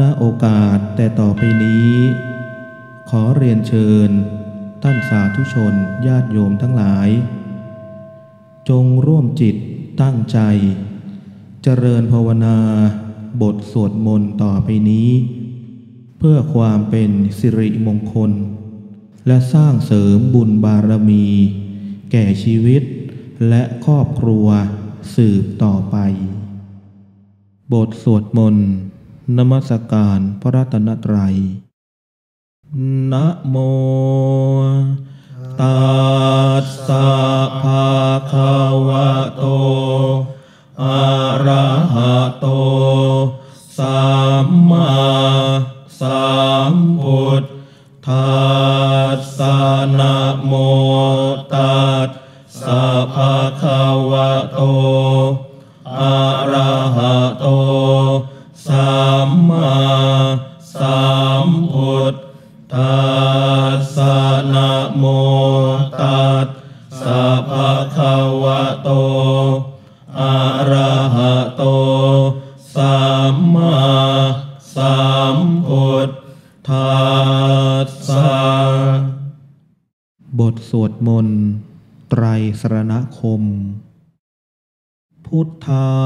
ณโอกาสแต่ต่อไปนี้ ขอเรียนเชิญ ท่านสาธุชนญาติโยมทั้งหลาย จงร่วมจิตตั้งใจ เจริญภาวนาบทสวดมนต์ต่อไปนี้ เพื่อความเป็นสิริมงคล และสร้างเสริมบุญบารมี แก่ชีวิตและครอบครัวสืบต่อไป บทสวดมนต์ นมัสการพระรัตนตรัย นะโมตัสสะภะคะวะโต อะระหะโต สัมมาสัมพุทธัสสะนะโมตัสสะภะคะวะโต อะระหะโต สัมมาสัมพุทธัสสะนะโมตัสสะภะคะวะโตอะระหะโตสัมมาสัมพุทธัสสะบทสวดมนต์ไตรสรณคม พุทธัง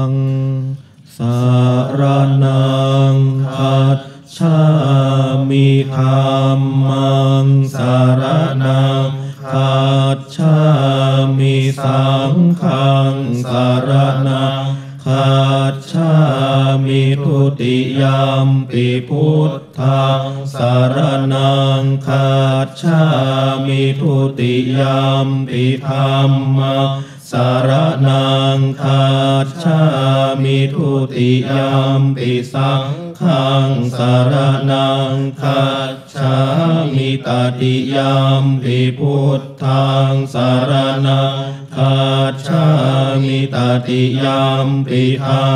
มปิพุทธังสารนังคัจฉามิทุติยามปิธรรมังสารนังคาชามิทุติยามปิสังขังสารนังคาชามิตติยามปิพุทธังสารนังคาชามิตติยามปิธรร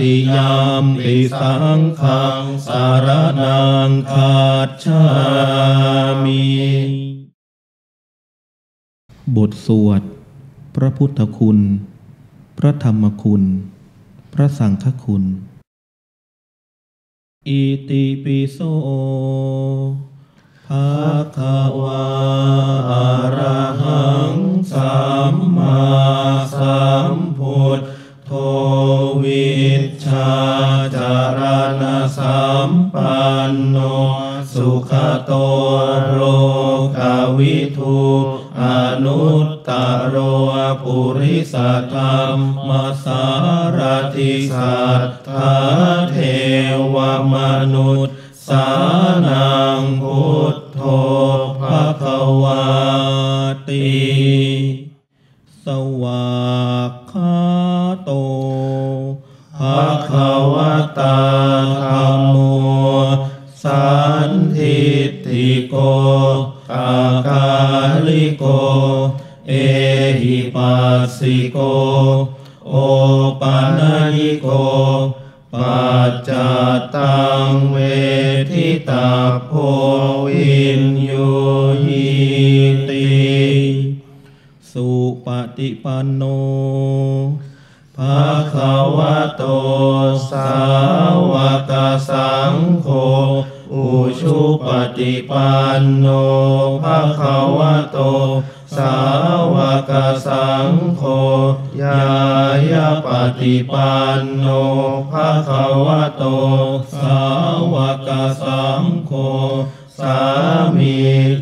ติยามปิสังขังสารนังคาชามิบทสวด พระพุทธคุณ พระธรรมคุณ พระสังฆคุณ อิติปิโสภะควาอรหังสัมมาสัมพุทโธ นโนสุขโตโลกวิทูอนุตตโรปุริสธรรมสารติสัทธาเทวมนุษย์สานังพุทโธภะคะวาติสวากขาโตภะคะวะตาธัมโม สันทิฏฐิโกกากาลิโก เอหิปัสสิโก โอปัญญิโก ปัจจตังเวทิตาโพวินโยหิติสุปฏิปันโนภะคะวะโตสาวกสังโฆ อุชุปฏิปันโนภะคะวะโต สาวกสังโฆยายาปฏิปันโนภะคะวะโต สาวกสังโฆสามี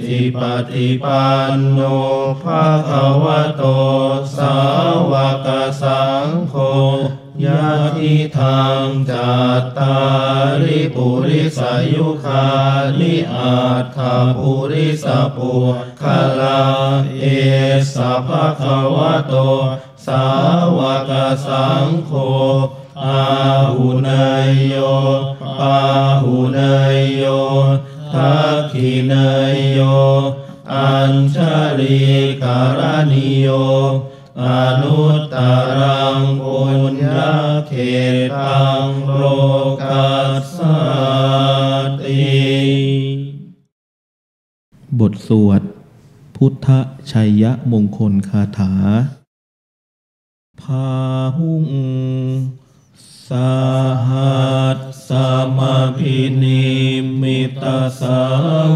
จิปฏิปันโนภะคะวะโต สาวกสังโฆ ยะทิทางจัตตาริปุริสายุคาลิอาถาปุริสปุคลาเอสะภะคะวะโต สาวกสังโฆอาหุเนยโยปาหุเนยโยทักขิเนยโย อัญชลีการณิโย อนุตตรังปุญญาเขตังโลกัสสติบทสวด พุทธชัยยะมงคลคาถา พาหุงสหัสสมาพินิมิตาสา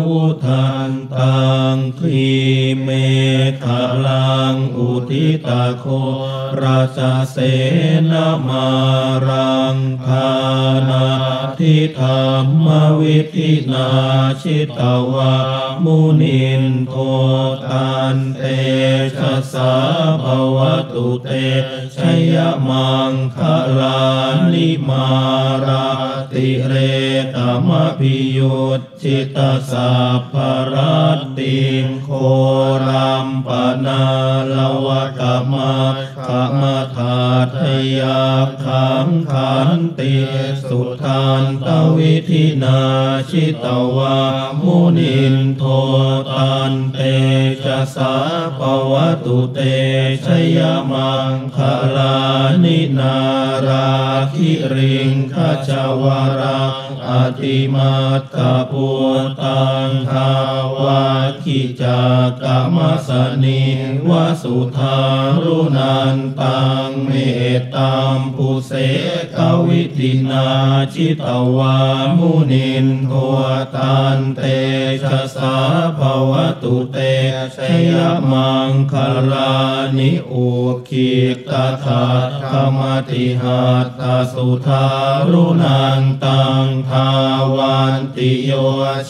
วุทันตังคีเมฆลัง ทิตาโคราชเสนมารังคานาทิธรรมวิธินาชิตวามุนินโทตันเตชะสาภวตุเตชยมังคลานิมาราติเร ตมพิยุตจิตาสัพพรัตติงโครัมปนาลวะกมาขมธาทยาขังขันติสุทานตวิธินาชิตวามุนินโทตันเตจะสาปวตุเตชยมังคลานินาราคิริงขจวาราอติมาตาปุตังคาวาคิจากรมสนิวสุธารุนันตังเมตตามปุเสกวิตินาชิตวามุนินโทตันเตชะสาภวตุเตชยมังคลานิอุคิตถาธรรมติหัตตสุธารุนันตังทาวันติโย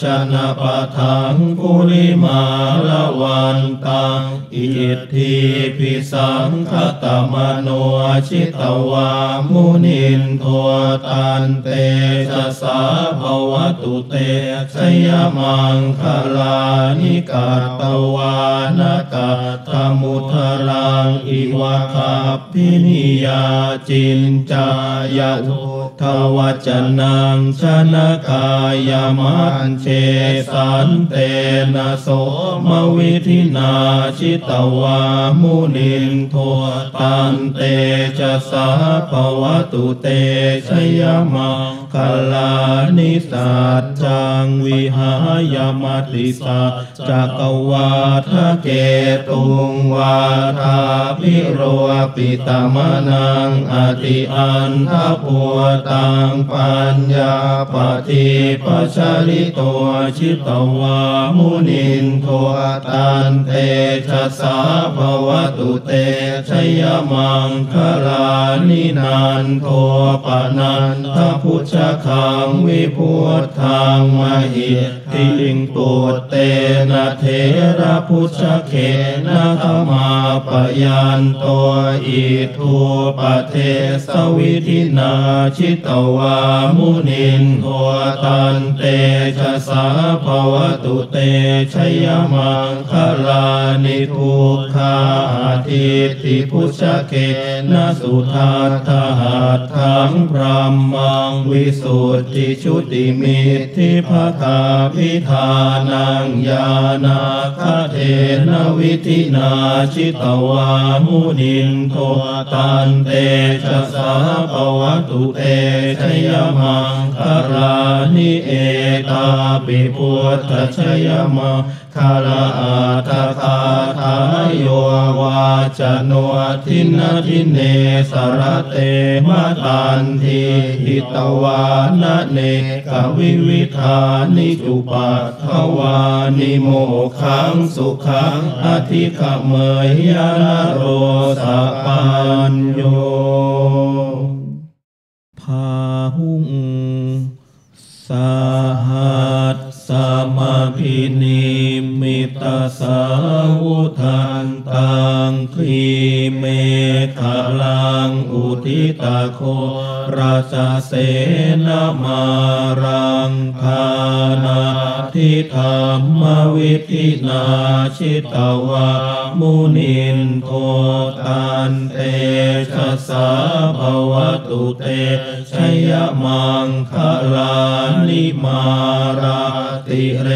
ชนะปะทังกุลิมาละวันตังอิทธิพิสังคตมโนชิตวามุนินโทตันเตชะสาภวตุเตชยมังคลานิกาตวานกาธมุทรังอิวะคับพินิยาจินจายทุ ทวจนังชนะกายมันเชสันเตนะโสมวิธินาชิตวามุนินโทตันเตจะสาภวตุเตชยมังคลานิสัจจังวิหายมติสัจจักวาทะเกตุงวาทาพิโรปิตมนังอติอันทพัวตังปัญญาปฏิปัชริตัวชิตวามุนินโทตันเตชะสาภวตุเตชยมังคลานินันโทปนันทพุชคังวิพุทธังมหิติงตุเตนะเทระพุชเขนะธมาปยันตัวอิทูปเทสวิธินาชิตวามุนินโทตันเตชะสาภวตุเตชยมังคลานิทุกขาทิติพุชเกนะสุทัตหัตถังพรหมังวิสุทธิชุติมิตทิภคาพิธานังญาณาคเทนวิธินาชิตวามุนินโทตันเตชะสาภวตุเตชยมังคลานิเอตาปิพุทธชยมังคาลาอาตคาทายโยวาจโนทินทินเนสรเตมะตันทีหิตวานเนกวิวิธานิจุปัตถวานิโมขังสุขังอธิขเมยยานาโรสะปัญโย พาหุงสหัส สมาพินิมิตาสาวุทันตังคีเมฆลังอุทิตาโคราชเสนามารังคานาทิธรรมวิธินาชิตวามุนินโทตันเตชะสาภวตุเตชยมังคลานิมารา ติเร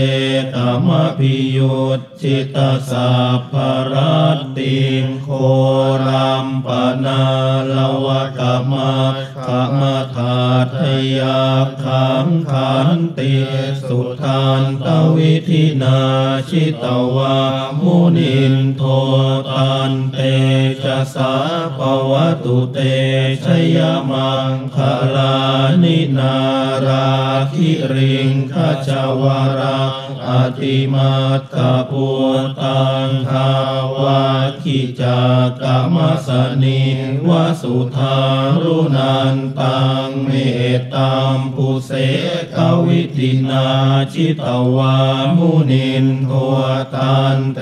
ตมพิยุตจิตสัพพรัตติงโค จากามสนิวสุธารุนันตังเมตตามปุเสกวิตินาชิตวามุนินโทตันเต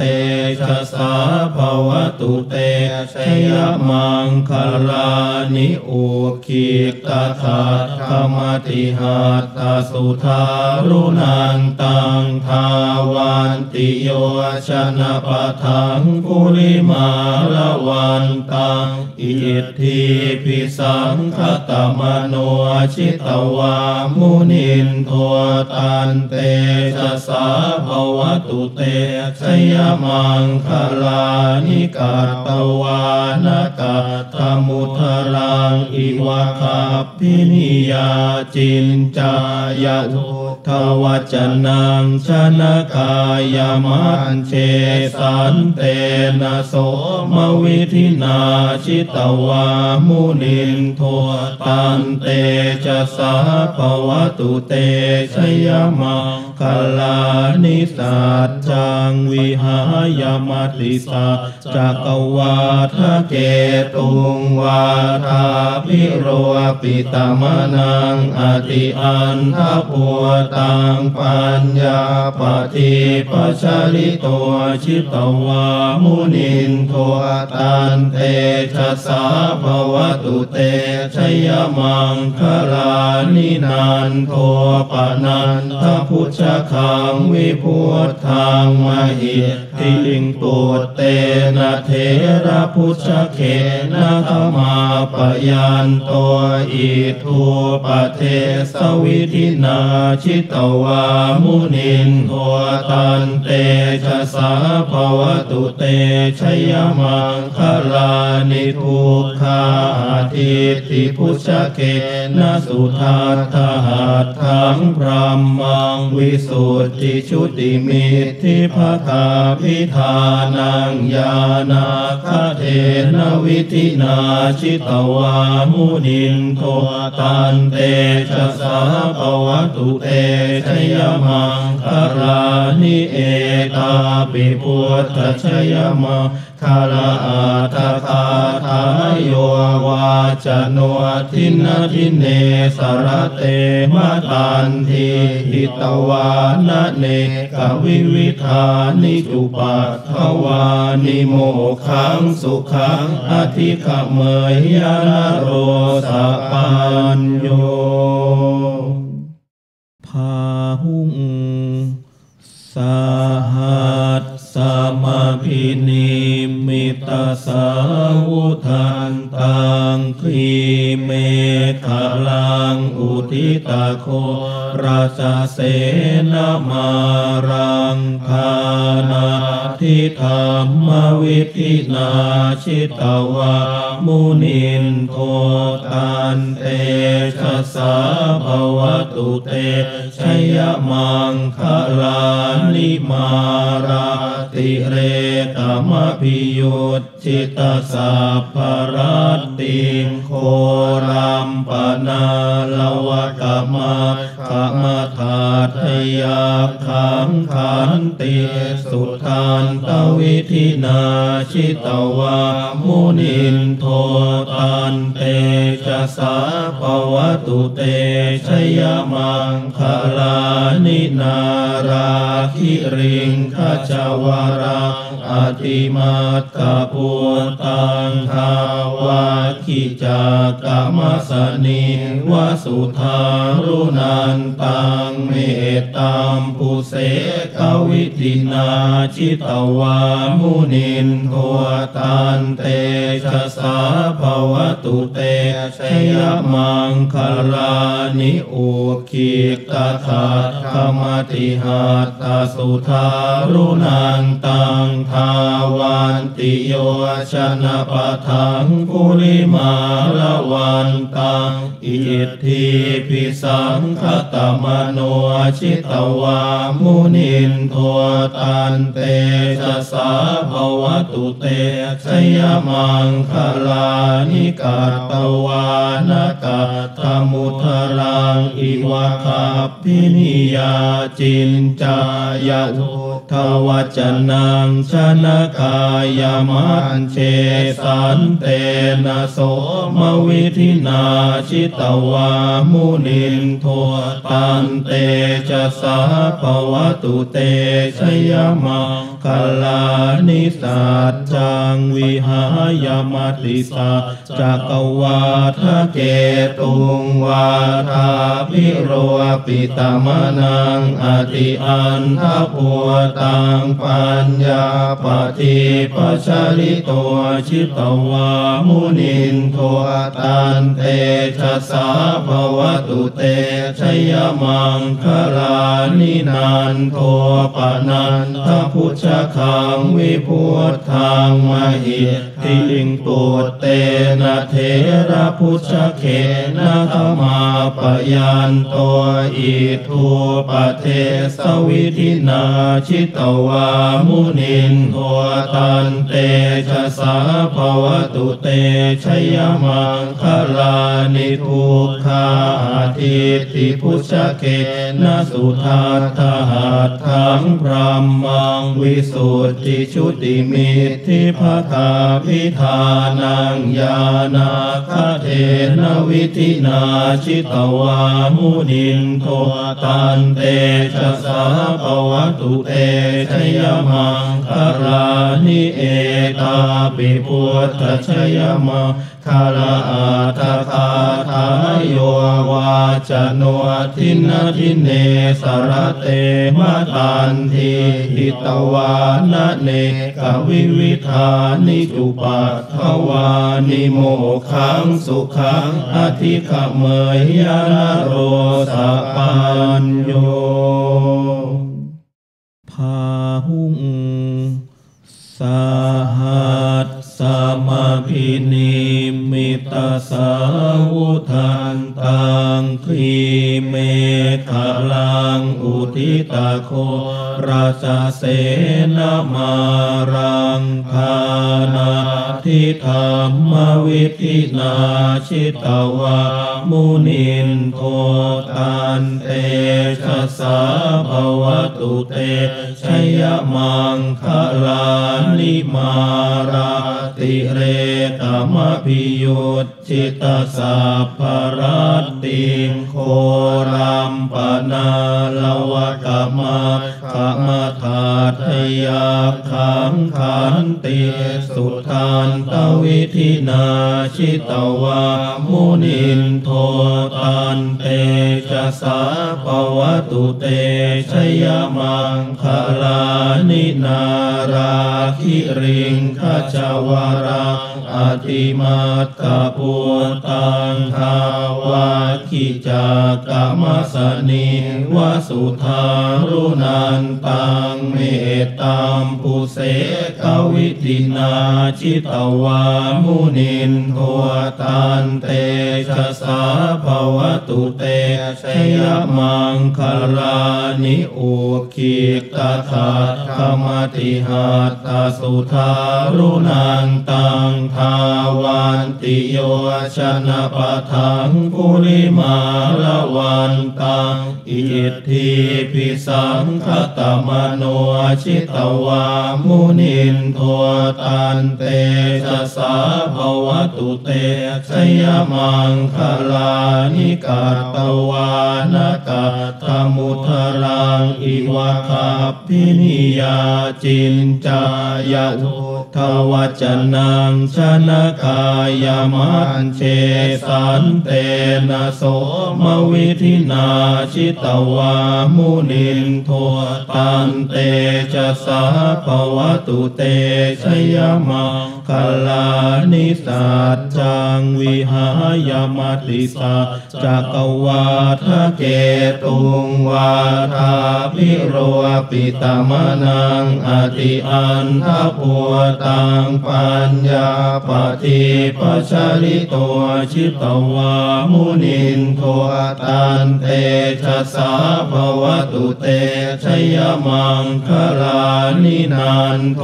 ชะสาภวตุเตชยมังคลานิอุคิตถา ติหัตตสุธารุนันตังทาวันติโยชะนะปะถังคุลิมาละวันตังอิทธีภิสังขะตะมะโนชิตะวามุนินโทตันเตชะสาภะวะตุเตชะยะมังคะลานิกัตวานะกัฏฐะมุทะรังอิวะคัพภินียาจินจายะทุทวจนังชนะกายมันเชสันเตนะโสมวิธินาชิตวามุนินโทตันเตจะสาภวตุเตชยมังคลานิสัจจังวิหายมัติสัจจักวาทะเกตุงวาทาพิโรปิตมนังอติอันทพัวตังปัญญาปฏิปัชริตัวชิตวามุนินโทตันเตชะสาภวตุเตชยมังคลานินันโทปนันทพุชคังวิพุทธังมหิทธิงปุตเตนะเถระภุชะเคนะทะมาปะยันโตอิทธูปะเทสะวิธินาชิตะวามุนินโทตันเตชะสาภะวะตุเตชะยะมังคะลานิทุคคาหะทิฏฐิภุชะเคนะสุทัฏฐะหัตถังพรหมังวิสุทธิชุติมิตทิภคาพิธานังญาณาคเทนวิธินาชิตวามุนินโทตันเตชะสาปวัตุเตชยมังคารานิเอตาปิปุตตชยมัง คาลาอาตคาทายโยวาจโนทินทินเนสรเตมตันทีหิตวานเนกวิวิธานิจุปัตถวานิโมขังสุขังอธิขเมยยานโรสปัญโยพาหุงสหัสสมพินิมิ ตาสาวุทันตังคีเมฆลังอุทิตาโคราชเสนามารังคานาทิธรรมวิธินาชิตวามุนินโทตันเตชะสาภวตุเตชยมังคลานิมารา ติเรตมพิยุตจิตสัพพรัตติงโครัมปนาลวะกมะขมธาทยาขังขันติสุทานตวิธินาชิตวามุนินโทตันเตชะสาภวตุเตชยมังคลานินาราคิริงขจาวราอติมาตกปุตังทาวาคิจากามสนิวสุธารุนันตังเมตตามปุเสกวิตินาชิตวามุนินโทตันเตชะสาภวตุเตชยมังคลานิอุคิตถาธรรมติหัตตสุธารุนันตังทาวันติโยชนะปะทังกุลิมาละวันตังอิทธิพิสังคตมโนชิตวามุนินโทตันเตชะสาภวตุเตชยมังคลานิกาตวานกาธมุทรังอิวะคับพินิยาจินจายทุ ทวจนังชนะกายมันเชสันเตนะโสมวิธินาชิตวามุนินโทตันเตจะสาภวตุเตชยมังคลานิสัจจังวิหายมติสัจจักวาทะเกตุงวาทาพิโรปิตมนังอติอันทพัวตังปัญญาปฏิปัชริตัวชิตวามุนินทวตันเตชะสาภะวะตุเตชะยะมังคะลานินันโทปะนันทะภุชะคังวิพุธังมะหิทธิงปุตเตนะเถระภุชะเคนะทะมาปะยันโตอิทธูปะเทสะวิธินาชิตะวามุนินโทตันเตชะสาภวตุเตชยมังคลานิทุกขาทิติพุชเขนะสุทัตถหัตถังพรหมังวิสุทธิชุติมิทิภคาพิธานังญาณาคเทนวิธินาชิตวามุนินโทตันเตชะสาปวตุเตชยมังคารานิเอตาปิพุทธชยมัง คาราอาทาคาทายโยวาจโนทินทินเนสรเตมะตันทีหิตวานเนกวิวิธานิจุปัตถวานิโมขังสุขังอธิขเมยยาโรสปัญโยพาหุงสาหัส สมาพินิมิตาสาวุทันตังคีเมฆลังอุทิตาโคราชเสนามารังคานาทิธรรมวิธินาชิตวามุนินโทตันเตชะสาภวตุเตชยมังคลานิมาราติเร ตมพิยุตจิตสัพพรัตติงโครัมปนาลวะกมะขมทาทยาขังขันติสุทานตวิธินาชิตวามุนินโทตันเตชะสาภวตุเตชยมังคลานินาราคิริงขจวาราอติมาตตาปุตังทาวาคิจากามสนิวสุธารุนันตังเมตามปุเสกวิตินาชิตวามุนินโทตันเตชะสาภวตุเตชยมังคลานิอุคิตถาธรรมติหัตตสุธารุนันตังทาวันติโยชะนะปะถังคุลิมาละวันตังอิทธีภิสังขะตะมะโนชิตะวามุนินโทตันเตชะสาภะวะตุเตชะยะมังคะลานิกัตวานะกัฏฐะมุทะรังอิวะคัพภินียาจินจายะทุทวจนังชนะกายมันเชสันเตนะโสมวิธินาชิตวามุนินโทตันเตจะสาภวตุเตชยมังคลานิสัจจังวิหายมติสัจจักวาทะเกตุงวาทาพิโรปิตมนังอติอันทพัวตังปัญญาปฏิปัชริตัวชิตวามุนินโทตันเตชะสาภวตุเตชยมังคลานินานโท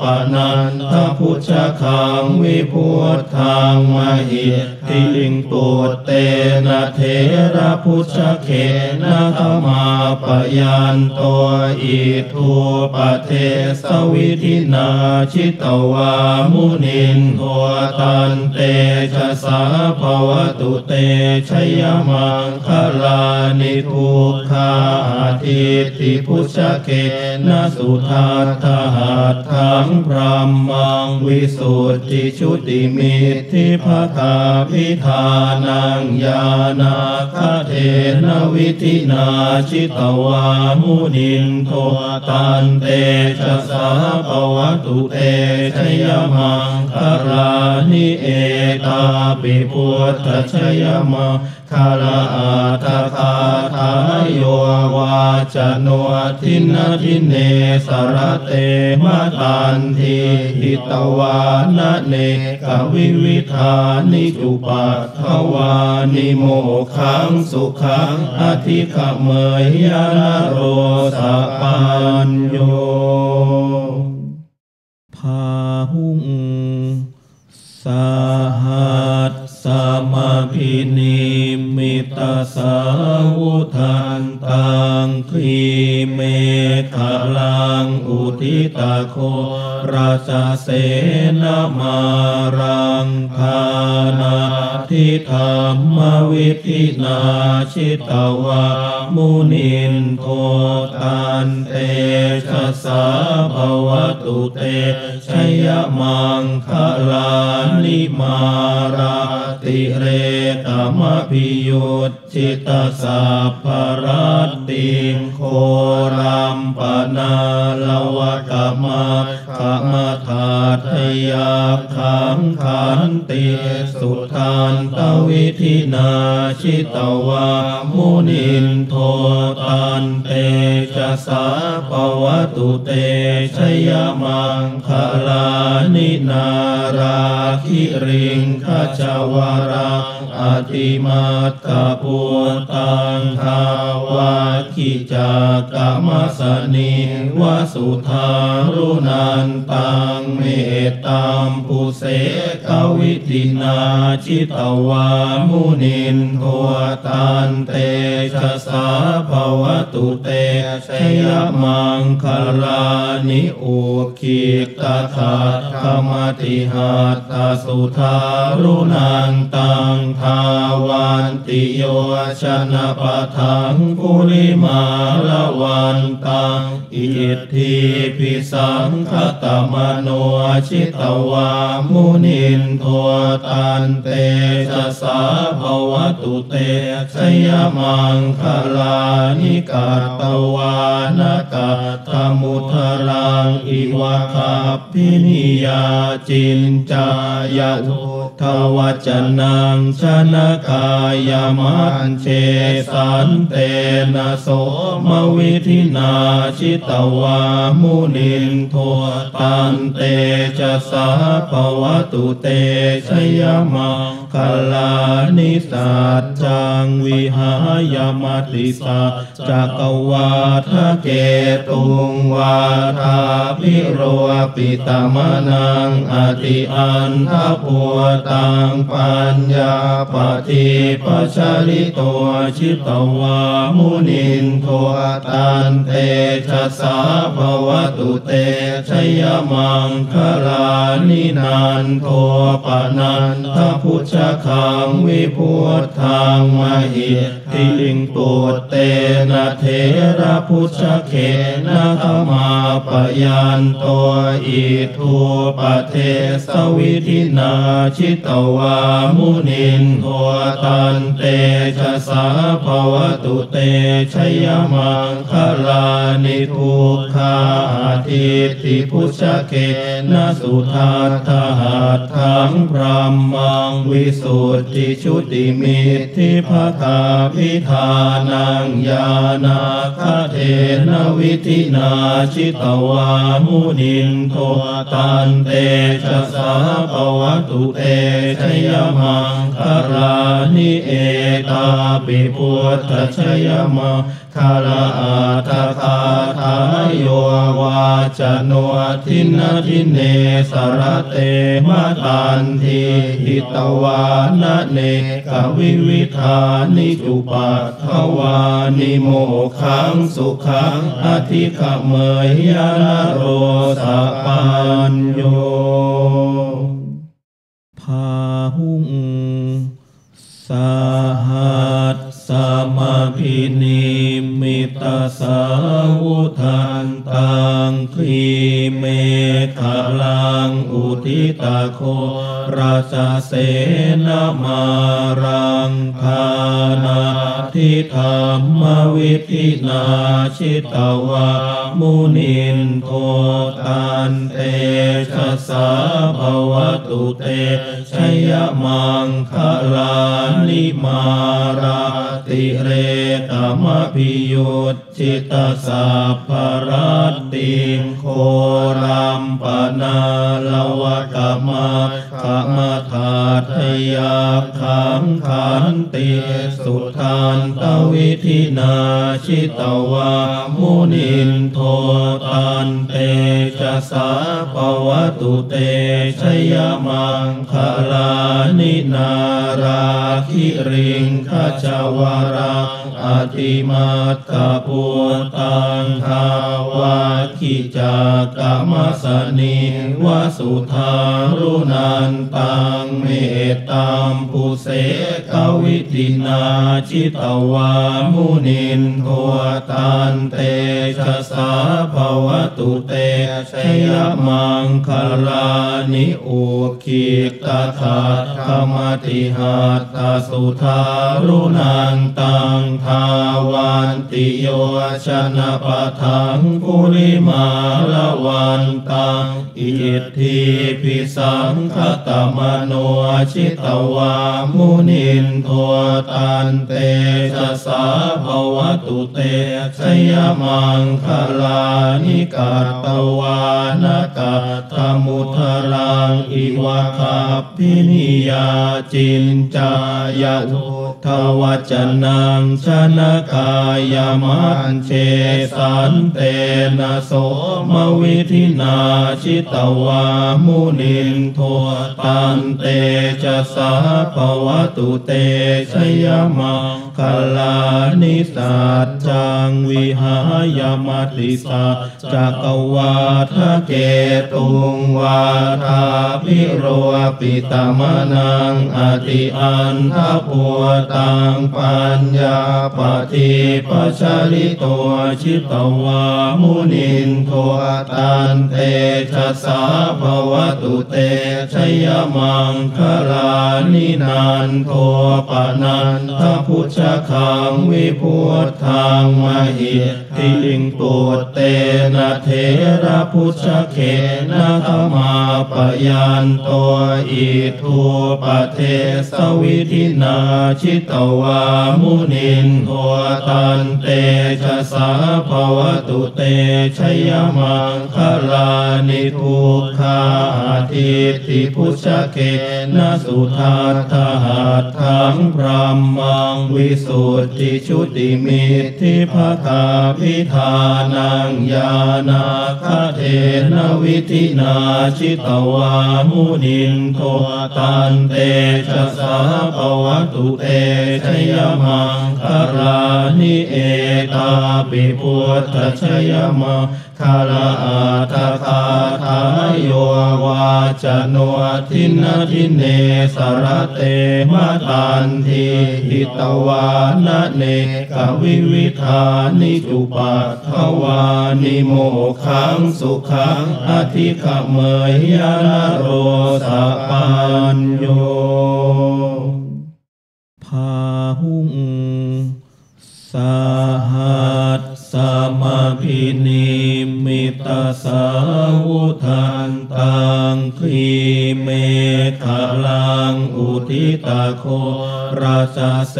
ปนันทพุชคังวิพุทธังมหิ ติลิงตุเตนะเทระพุชเขนะธมาปยันตัวอิทูปเทสวิธินาชิตวามุนินโทตันเตชะสาภวตุเตชยมังคลานิทุกขาทิติพุชเกนะสุทัตถหัตถังพรหมังวิสุทธิชุติมิตทิภคาพิธานังญาณาคเทนวิธินาชิตวามุนินโทตันเตชะสาปวตุเตชยมังครานิเอตาปิพุตชยมัง คาราอาตาคาทายโยวาจโนทินทิเนสรเตมตันทีหิตวานะเนกวิวิธานิจุปัตถวานิโมขังสุขังอธิขเมยยานโรสปัญโยพาหุงสหัสสมาพินิมิ ตสาวุทันตังคีเมฆลังอุทิตาโคราชเสนามารังคานาทิธรรมวิธินาชิตวามุนินโทตันเตชะสาภวตุเตชยมังคลานิมาราติเรตมพิยุตจิตสาภรัตติงโครัมปนาลวะกมะขมธาทยาขังขันติสุทานตวิธินาชิตวามุนินโทตันเตชะสาภวตุเตชยมังคลานินาราคิริงขจาวราอติมาตตปุตังทาวาคิจากรมสนิวสุธารุนันตังเมตตามปุเสกวิตินาชิตวามุนินโทตันเตชะสาภวตุเตชยมังคลานิอุคิตาคาธรรมติหัตตสุธารุนันตังทาวันติโยชนะปะทังกุลิมาละวันตังอิทธิปิสังคตมโนชิตวามุนินโทตันเตชะสาภวตุเตชยมังคลานิกาตวานกาธมุทรังอิวะคับพินิยาจินจายะทุทวจนังชนกายมันเชสันเตนะโสมวิธินาชิตวามุนินโทตันเตจะสาภวตุเตชยมังคลานิสัจจังวิหายมติสัจจักวาทะเกตุงวาทาพิโรปิตมนังอติอันทพัวตังปัญญาปฏิปัชริโตชิตวามุนินโทตันเตชะสาภวตุเตชยมังคลานินันโทปนันทพุชคังวิพุทธังมหิทิงปุตเตนะเทระพุชเขนะธรรมาปยันโตอิทูปเทสวิธินาชิตวามุนินโทตันเตชะสาภวตุเตชยมังคลานิทุกขาทิติพุชเกนะสุทัตถหัตถังพรหมังวิสุทธิชุติมิทิภคาพิธานังญาณาคเทนวิธินาชิตวามุนินโทตันเตชะสาภวตุเตชยมังคารานิเอตาปิพุทธชยมังคาราอาตคาทายโยวาจโนทินทินเนสรเตมตันทีหิตวานะเนกวิวิธานิจุปัตถวานิโมขังสุขังอธิขเมยยานโรสะปัญโยพาหุง สหัสสมพินิ มิตาสาวุทันตังคีเมฆลังอุทิตาโคราชเสนมารังคานาทิธรรมวิธินาชิตวามุนินโทตันเตชะสาภวตุเตชยมังคลานิมาราติเร ตมพิยุตจิตาสัพพรัตติงโครัมปนาลวะกมะขมธาทยาขังขันติสุทานตวิธินาชิตวามุนินโทตันเตชะสาปวตุเตชยมังคลานินาราคิริงขจวารา ติมาตาปุตังทาวาคิจากามสนิวสุธารุนันตังเม ตตามปุเสกวิตินาชิตวามุนินโทตันเตชะสาภวตุเตชยมังคลานิอุคิตถาธรรมติหัตตสุธารุนันตังทาวันติโยชนะปะทังกุลิมาลวันตังอิทธิพิสังคตมโนชิตวามุนินโทตันเตชะสาภวตุเตชยมังคลานิกาตวานกาตมุทรังอิวะคาพินิยาจินจายทุ ทวจนังชนะกายมันเชสันเตนะโสมวิธินาชิตวามุนินโทตันเตจะสาปวตุเตชยมังคลานิสัจจังวิหายมติสัจจักวาทะเกตุงวาทาพิโรปิตมนังอติอันทปัวตงปัญญาปฏิปัชริโตชิตวามุนินโทตันเตชะสาภวตุเตชยมังคลานินานโทปนันทพุชคังวิพุทธังมหิทธิงปุตเตนะเถระภุชะเคนะทะมาปะยันโตอิทธูปะเทสะวิธินาชิตะวามุนินโทตันเตชะสาภะวะตุเตชะยะมังคะลานิทุคคาหะทิฏฐิภุชะเคนะสุทัฏฐะหัตถังพรหมังวิสุทธิชุติมิตทิภคาพิพิธานังยานาคเทนวิธินาชิตวามุนินโทตันเตชะสาปวัตุเตชยมังคารานิเอตาปิพุทธชยมัง คาราอาตคาทายโยวาจโนทินทิเนสรเตมตันทีหิตวานเนกวิวิธานิจุปัทถวานิโมขังสุขังอธิขเมยยนโรสะปัญโยพาหุงสหัสสมาพินิมิ ตาสาวุทันตังคีเมฆลังอุทิตาโคราชเส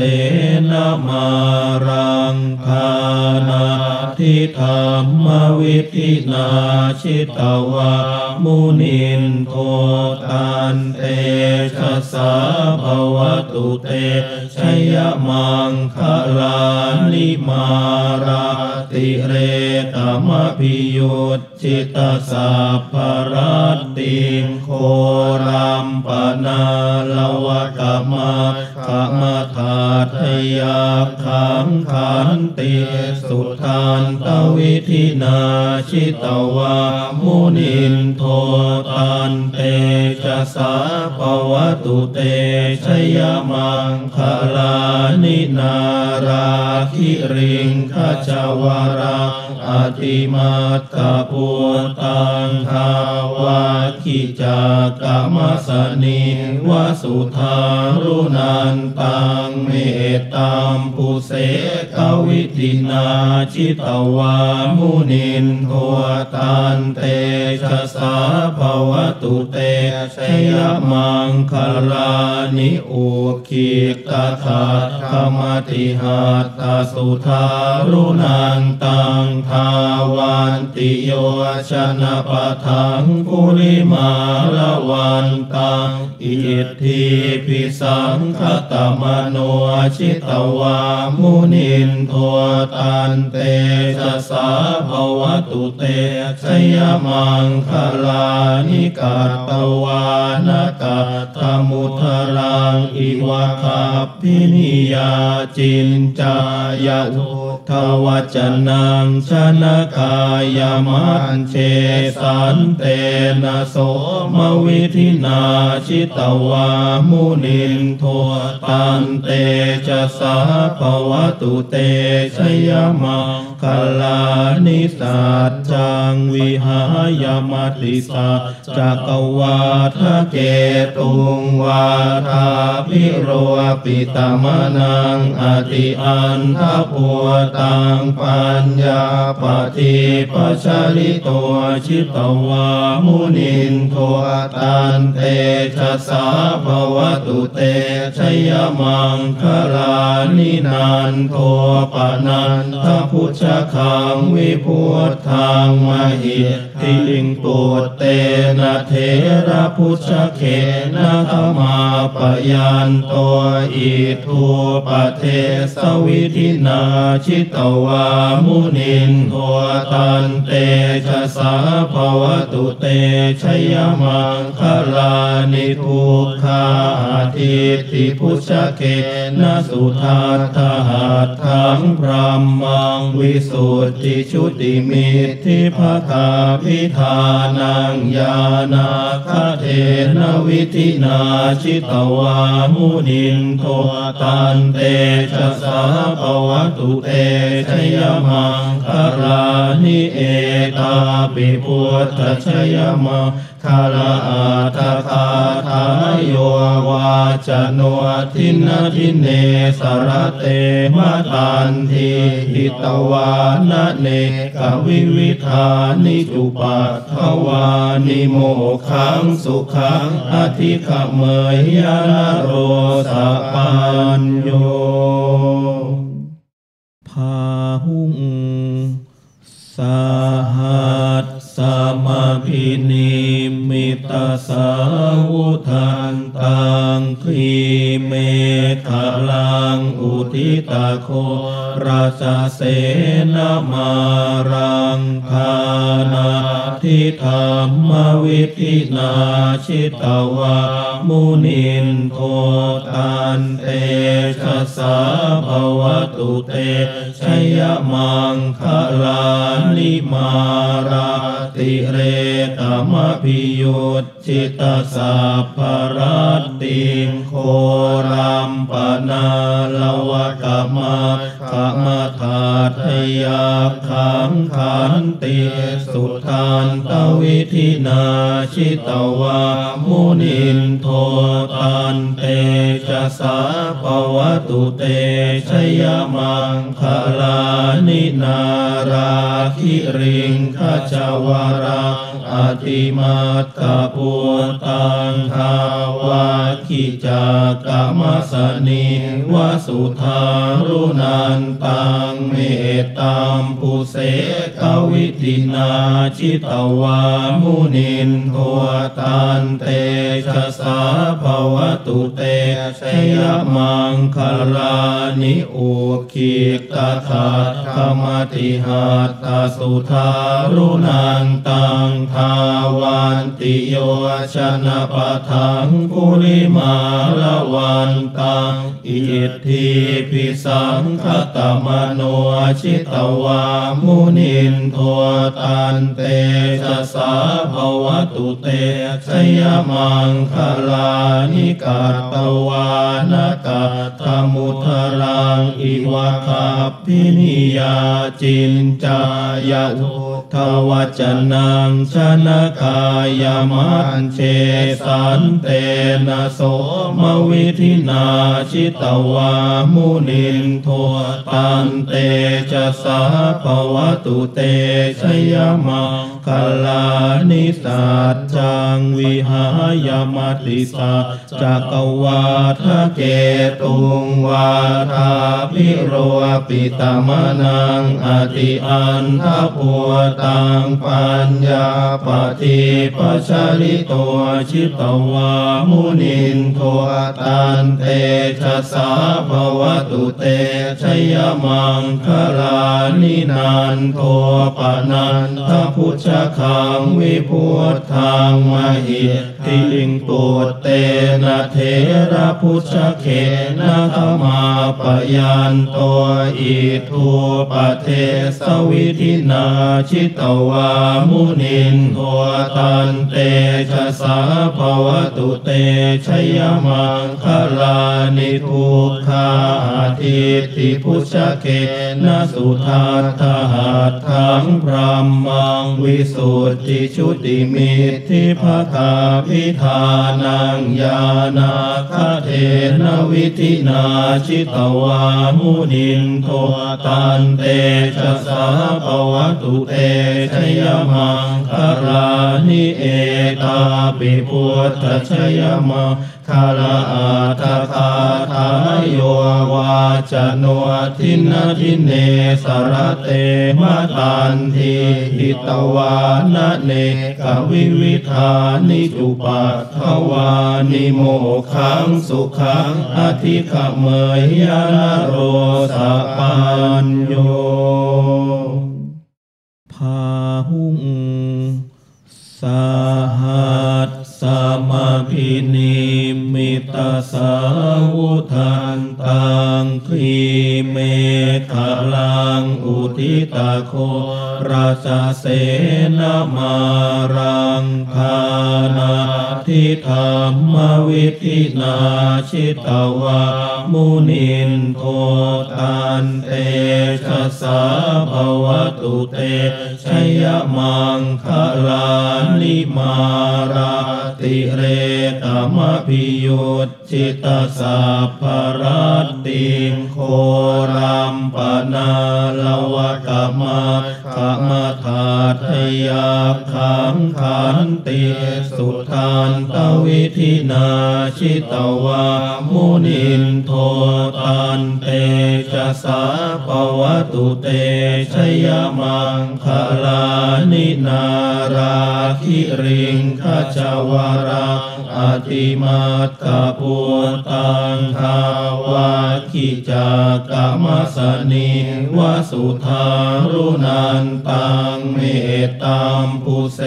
นามารังคานาทิธรรมวิธินาชิตวามุนินโทตันเตชะสาภวตุเตชยมังคลานิมาราติเร ตมพิยุตจิตสาภรัตติงโครัมปนาลวะกมะขมาธาทยาขังขันติสุทานตวิธินาชิตวามุนินโทตันเตชะสาภวตุเตชยมังคลานินาราคิริงขจาวรา อติมาตตปุตังคาวาคิจากามสนิวสุทารุนันตังเมตตามปุเสกวิตินาชิตวามุนินโทตันเตชะสาภวตุเตชยมังคลานิอุคิตาคาธรรมติหาตสุทารุนันตังทาวันติโยชนะปะทังกุลิมาละวันตังอิทธิพิสังคตมโนชิตวามุนินโทตันเตชะสาภวตุเตชยมังคลานิกาตวานกาตมุทรังอิวะคับพินิยาจินจายะทุทวจนังชนะกายมัเชสันเตนะโสมวิธินาชิตวามุนินโทตันเตจะสาภวตุเตชยมังคลานิสัจจังวิหายมติสัจจักวาทะเกตุงวาทาพิโรปิตมนังอติอันทพัวตังปัญญาปฏิปัชลิตัวชิตวามุนินโทตันเตชะสาภะวะตุเตชะยะมังคะลานินันโทปะนันทะภุชะคังวิพุธังมะหิทธิงปุตเตนะเถระภุชะเคนะทะมาปะยันโตอิทธูปะเทสะวิธินาชิตะวามุนินโทตันเตชะสาภวตุเตชยมังคลานิทุกขาทิติพุชเกนะสุทัตหัตถังพรหมังวิสุทธิชุติมิตทิภคาพิธานังยานาคเทนวิธินาชิตวามุนินโทตันเตชะสาภวตุเตชยมังคลานิเอตาปิพุทธชยมังคาราอาตคาทายโยวาจโนทินทินเนสรเตมตันทีหิตวานเนกวิวิธานิจุปัทถวานิโมขังสุขังอธิขเมยยนโรสะปัญโยาหุงสหัสสมภินี มิตาสาวุทันตังคีเมขลังอุทิตาโคราชเสนมารังคานาทิธรรมวิธินาชิตวามุนินโทตันเตชะสาภวตุเตชยมังคลานิมาราติเรตมะพิยุตจิตสัพพรัตติงโครัมปนาลวะกมาขมะถัทธะยักขังขันตีสุทันตะวิธินาชิตะวามุนินโทตันเตชะสาภะวะตุเตชะยะมังคะลานินาฬาคิริงคะชะวะรัง อะติมัตตะภูตังทาวัคคิ จักกรมสนิวสุธารุนันตังเมตตามปุเสกวิตินาชิตวามุนินโทตันเตชะสาภวตุเตชยมังคลานิอุคิกตถาคมติหาตาสุธารุนันตังทาวันติโยชะนะปะถังคุลิมาละวันตังอิทธีภิสังขะตะมะโนชิตะวามุนินโทตันเตชะสาภะวะตุเตชะยะมังคะลานิกัตวานะกัฏฐะมุทะรังอิวะคัพภินียาจินจายทุ ทวจนังชนะกายมันเชสันเตนะโสมวิธินาชิตวามุนินโทตันเตจะสาภวตุเตชยมังคลานิสัจจังวิหายมติสัจจักวาทะเกตุงวาทาพิโรปิตมนังอติอันทพัวตังปัญญาปฏิปชาลิตัวชิตวามุนินโทตันเตชะสาภวตุเตชยมังคลานินันโทปนันทพุชคังวิพุทธังมหิทธิงปุตเตนะเถระภุชะเคนะทะมาปะยันโตอิทธูปะเทสะวิธินาชิตะวามุนินโทตันเตชะสาภะวะตุเตชะยะมังคะลานิทุคคาหะทิฏฐิภุชะเคนะสุทัฏฐะหัตถังพรหมังวิสุทธิชุติมิทิภคาพิธานังญาณาคเทนวิธินาชิตวามุนินโทตันเตชะสาภวตุเตชยมังคลานิเอตาปิพุทธชยมังคาลาอาคาทายโยวาจโนทินทินเนสรเตมะตันทีหิตวานะเนกวิวิธานิจุปัตถวานิโมขังสุขังอธิขเมยยานโรสปัญโย พาหุงสาหัสสมาพินิมิตาสาวุทันตังคีเมฆลังอุทิตาโค ราชเสนามารังคานาทิธรรมวิธินาชิตวามุนินโทตันเตชะสาภวตุเตชยมังคลานิมาราติเรตมพิยตจิตสัพพรัตติงโครัมปนาลวะกมะขมธาทยาขังขันติสุทานตวิธินาชิตวามุนินโทตันเตชะสาภวตุเตชยมังคลานินาราคิริงขจาวราอติมาตตาปุตังคาวาคิจากรมสนิวสุธารุนันตังเมตตามปุเส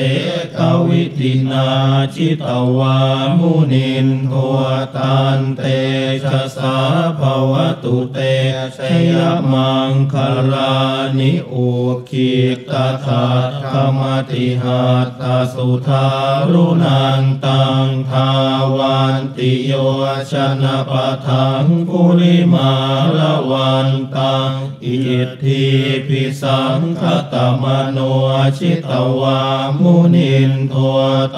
กวิตินาชิตวามุนินโทตันเตชะสาภวตุเตชยมังคลานิอุคิตถาธรรมติหัตสุธารุนันตังทาวันตติโยชนะปะทังกุลิมาละวันตังอิทธิพิสังคตมโนชิตวามุนินโท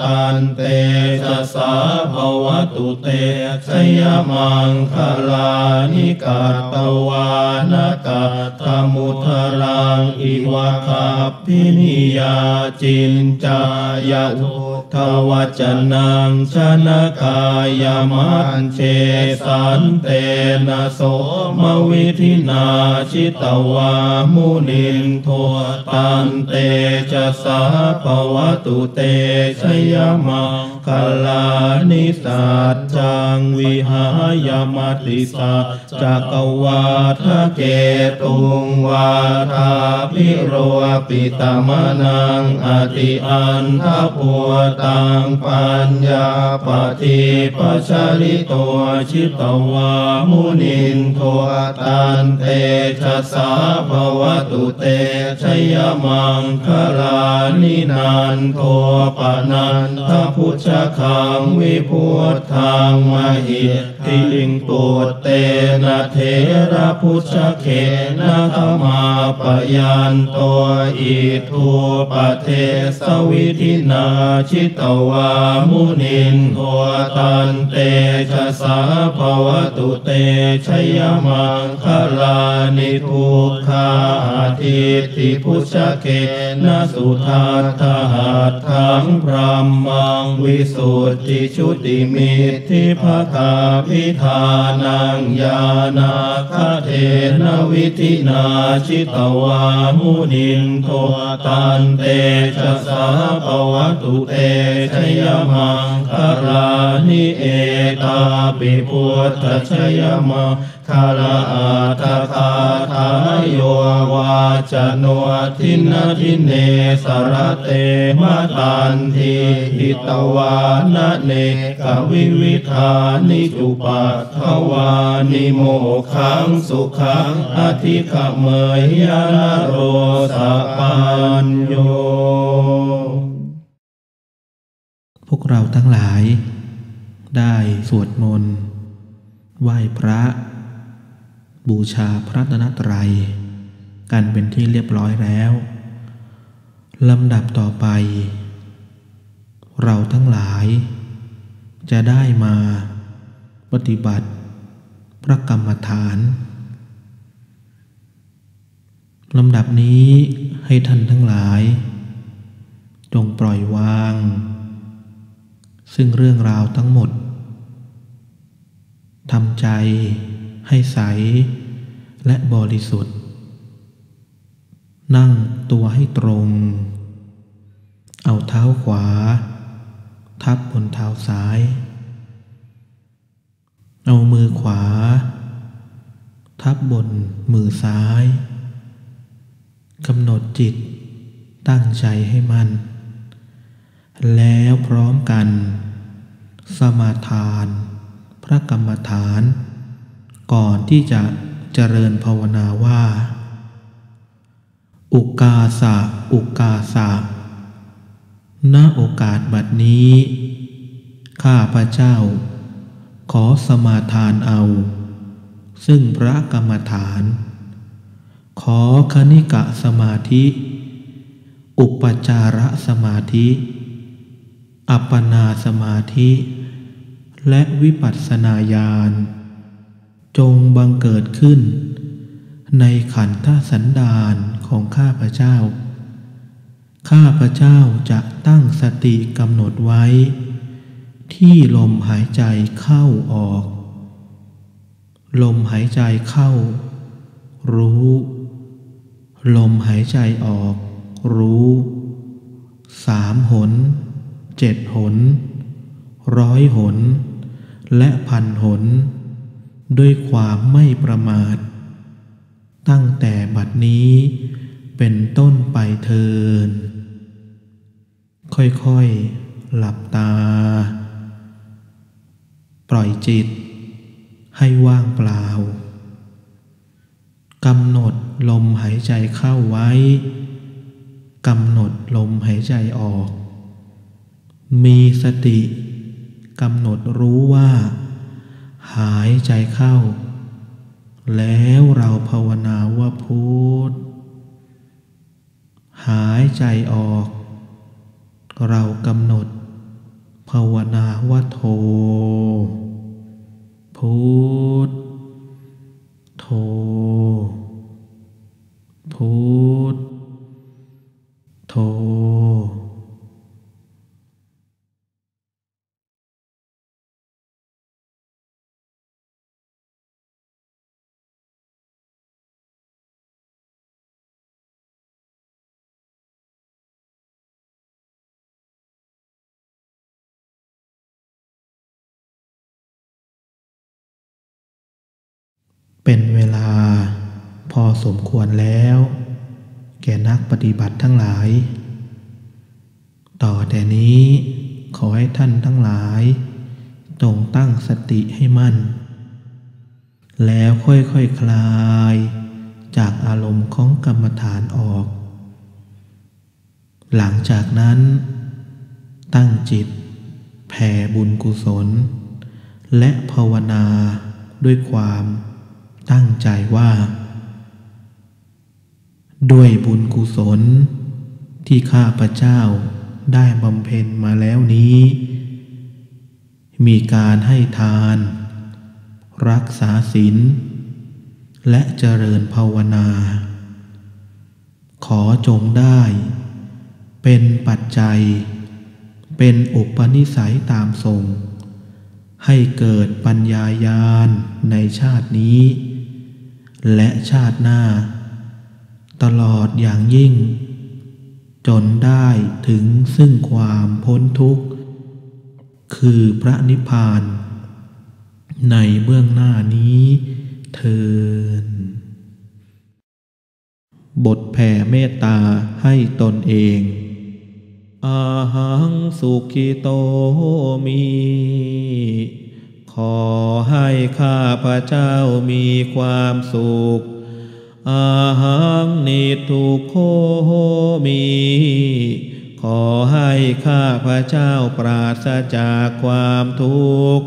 ตันเตชะสาภวตุเตชยมังคลานิกาตวานกาตมุทรังอิวะคับพินิยาจินจายะทุทวจนังชนะกายมันเชสันเตนะโสมวิธินาชิตวามุนินโทตันเตจะสาภวตุเตชยมังคลานิสัจจังวิหายมติสัจจักวาทะเกตุงวาทาพิโรปิตมนังอติอันทพัวตังปัญญาปฏิปัชริตัวชิตวามุนินโทตันเตชะสาภะวะตุเตชะยะมังคะลานินันโทปะนันทะภุชะคังวิพุธังมะหิทธิงปุตเตนะเถระภุชะเคนะทะมาปะยันโตอิทธูปะเทสะวิธินาชิตะวามุนินโทตันเตเตชะสาภวตุเตชยมังคลานิทุกขาทิติพุชเกนะสุทัตหัตถังพรหมังวิสุทธิชุติมิทิภคาพิธานังญาณาคเทนวิธินาชิตวามุนินโทตันเตชะสาภวตุเตชยมังคารานิเอตาปิพุทธชยมังคาราอาตคาทายโยวาจโนทินทิเนสรเตมตันทีหิตวานะเนกวิวิธานิจุปัตถวานิโมขังสุขังอธิขเมยยานโรสปัญโย พวกเราทั้งหลาย ได้สวดมนต์ไหว้พระ บูชาพระรัตนตรัย กันเป็นที่เรียบร้อยแล้วลำดับต่อไป เราทั้งหลาย จะได้มาปฏิบัติพระกรรมฐานลำดับนี้ให้ท่านทั้งหลาย จงปล่อยวาง ซึ่งเรื่องราวทั้งหมด ทำใจให้ใส และบริสุทธิ์ นั่งตัวให้ตรง เอาเท้าขวา ทับบนเท้าซ้าย เอามือขวา ทับบนมือซ้ายกำหนดจิตตั้งใจให้มัน แล้วพร้อมกัน สมาทาน พระกรรมฐาน ก่อนที่จะเจริญภาวนาว่า อุกาสะอุกาสะณโอกาสบัดนี้ ข้าพระเจ้า ขอสมาทานเอา ซึ่งพระกรรมฐาน ขอคณิกะสมาธิ อุปจาระสมาธิ อัปปนาสมาธิ และวิปัสสนาญาณจงบังเกิดขึ้น ในขันธสันดานของข้าพเจ้า ข้าพเจ้าจะตั้งสติกำหนดไว้ ที่ลมหายใจเข้าออก ลมหายใจเข้า รู้ ลมหายใจออก รู้สามหนเจ็ดหนร้อยหน และพันหน ด้วยความไม่ประมาท ตั้งแต่บัดนี้เป็นต้นไปเทิน ค่อยๆ หลับตา ปล่อยจิต ให้ว่างเปล่ากำหนดลมหายใจเข้าไว้กำหนดลมหายใจออก มีสติ กำหนดรู้ว่า หายใจเข้า แล้วเราภาวนาว่าพุทหายใจออก เรากำหนด ภาวนาว่าโทพุทโทพุทโท เป็นเวลาพอสมควรแล้ว แก่นักปฏิบัติทั้งหลาย ต่อแต่นี้ขอให้ท่านทั้งหลายจงตั้งสติให้มั่น แล้วค่อยๆคคลาย จากอารมณ์ของกรรมฐานออก หลังจากนั้น ตั้งจิต แผ่บุญกุศล และภาวนาด้วยความ ตั้งใจว่า ด้วยบุญกุศล ที่ข้าพระเจ้าได้บำเพ็ญมาแล้วนี้ มีการให้ทาน รักษาศีลและเจริญภาวนา ขอจงได้ เป็นปัจจัย เป็นอุปนิสัยตามทรงให้เกิดปัญญายาณในชาตินี้ และชาติหน้า ตลอดอย่างยิ่ง จนได้ถึงซึ่งความพ้นทุกข์ คือพระนิพพาน ในเบื้องหน้านี้เทินบทแผ่เมตตาให้ตนเองอาหังสุขิโตมี ขอให้ข้าพระเจ้ามีความสุข อาหังนิทุโคมี ขอให้ข้าพระเจ้าปราศจากความทุกข์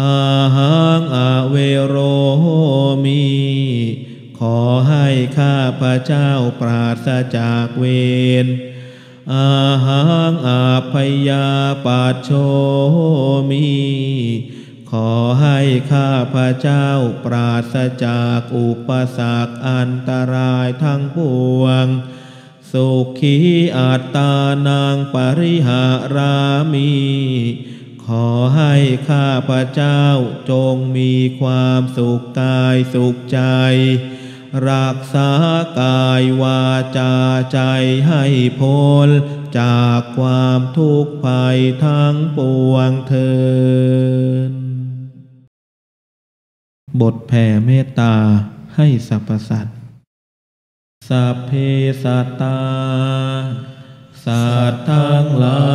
อาหังอเวโรมี ขอให้ข้าพระเจ้าปราศจากเวร อาหังอาพยาปัจโชมี ขอให้ข้าพระเจ้าปราศจากอุปสรรคอันตรายทั้งปวง สุขีอัตตานังปริหารามี ขอให้ข้าพระเจ้าจงมีความสุขกายสุขใจ รักษากายวาจาใจให้พ้นจากความทุกข์ภัยทั้งปวงเทิน บทแผ่เมตตาให้สรรพสัตว์สัพเพสัตตา สัตว์ทั้งหลา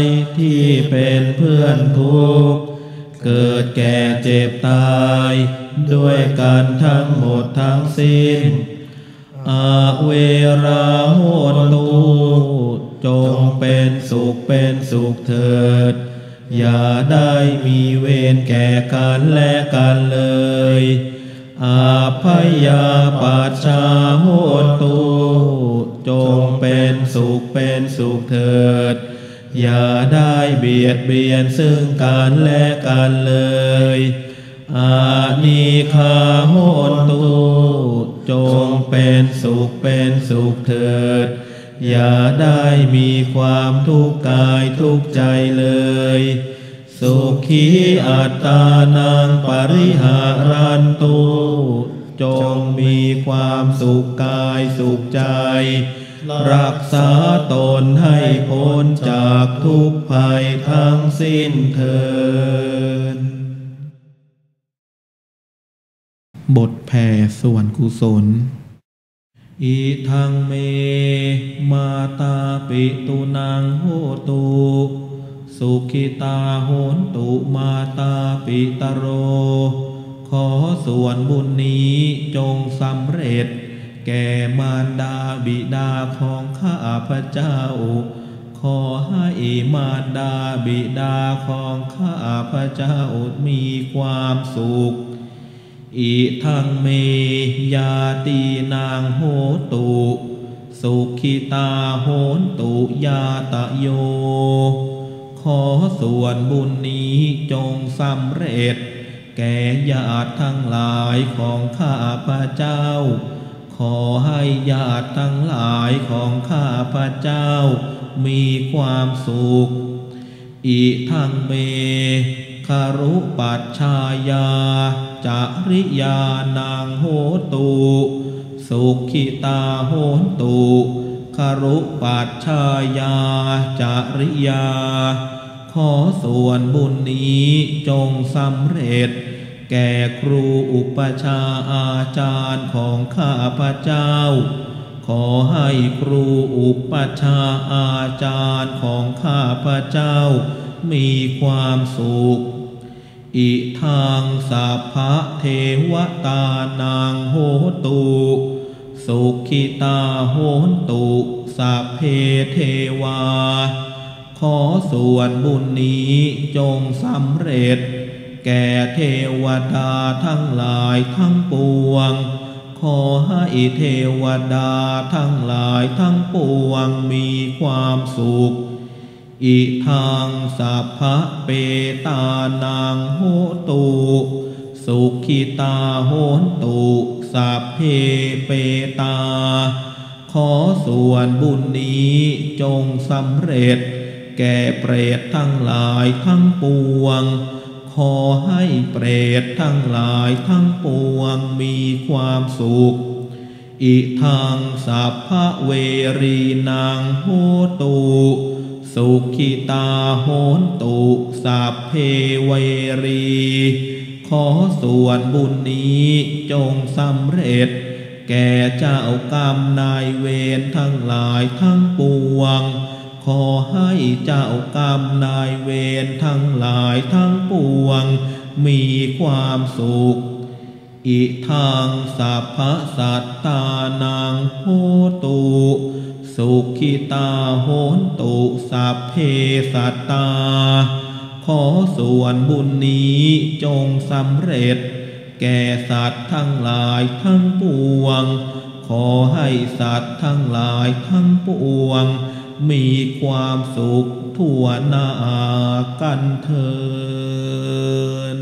ยที่เป็นเพื่อนทุกข์ เกิดแก่เจ็บตาย ด้วยกันทั้งหมดทั้งสิ้น อาเวราโหนตูจงเป็นสุขเป็นสุขเถิด อย่าได้มีเวรแก่กันและกันเลย อาพยาปัจชาโหตูจงเป็นสุขเป็นสุขเถิด อย่าได้เบียดเบียนซึ่งกันและกันเลย อานิคาโหตูจงเป็นสุขเป็นสุขเถิด อย่าได้มีความทุกข์กายทุกข์ใจเลย สุขีอัตตานังปริหารันตุจงมีความสุขกายสุขใจ รักษาตนให้พ้นจากทุกภัยทั้งสิ้นเถิดบทแผ่ส่วนกุศลอิทังเม ตาปิตุนางโหตุสุขิตาโหนตุมาตาปิตโร ขอส่วนบุญนี้จงสำเร็จ แก่มารดาบิดาของข้าพระเจ้า ขอให้มารดาบิดาของข้าพระเจ้ามีความสุข อิทังเมยาตีนางโหตุ สุขิตาโหนตุยาตะโย ขอส่วนบุญนี้จงสำเร็จ แก่ญาติทั้งหลายของข้าพระเจ้า ขอให้ญาติทั้งหลายของข้าพระเจ้า มีความสุข อิทังเมคารุปัชชายาจาริยานางโหตุ สุขิตาโหนตุคารุปัชชายาจาริยา ขอส่วนบุญนี้จงสำเร็จ แก่ครูอุปชาอาจารย์ของข้าพระเจ้า ขอให้ครูอุปชาอาจารย์ของข้าพระเจ้า มีความสุข อิทางสัพพะเทวตานางโหตุ สุขิตาโหนตุสัพเพเทวา ขอส่วนบุญนี้จงสำเร็จ แก่เทวดาทั้งหลายทั้งปวง ขอให้เทวดาทั้งหลายทั้งปวงมีความสุข อิทางสัพพะเปตานางโหตุ สุขิตาโหนตุ สัพเพเปตา ขอส่วนบุญนี้จงสำเร็จ แก่เปรตทั้งหลายทั้งปวง ขอให้เปรตทั้งหลายทั้งปวงมีความสุข อิทางสัพพะเวรีนางโหตุสุขิตาโหนตุสัพเพเวรี ขอส่วนบุญนี้จงสำเร็จ แก่เจ้ากรรมนายเวรทั้งหลายทั้งปวง ขอให้เจ้ากรรมนายเวรทั้งหลายทั้งปวง มีความสุข อิทางสัพพสัตตานังโหตุสุขิตาโหนตุสัพเพสัตตา ขอส่วนบุญนี้จงสำเร็จ แก่สัตว์ทั้งหลายทั้งปวง ขอให้สัตว์ทั้งหลายทั้งปวง มีความสุขทั่วหน้ากันเทิน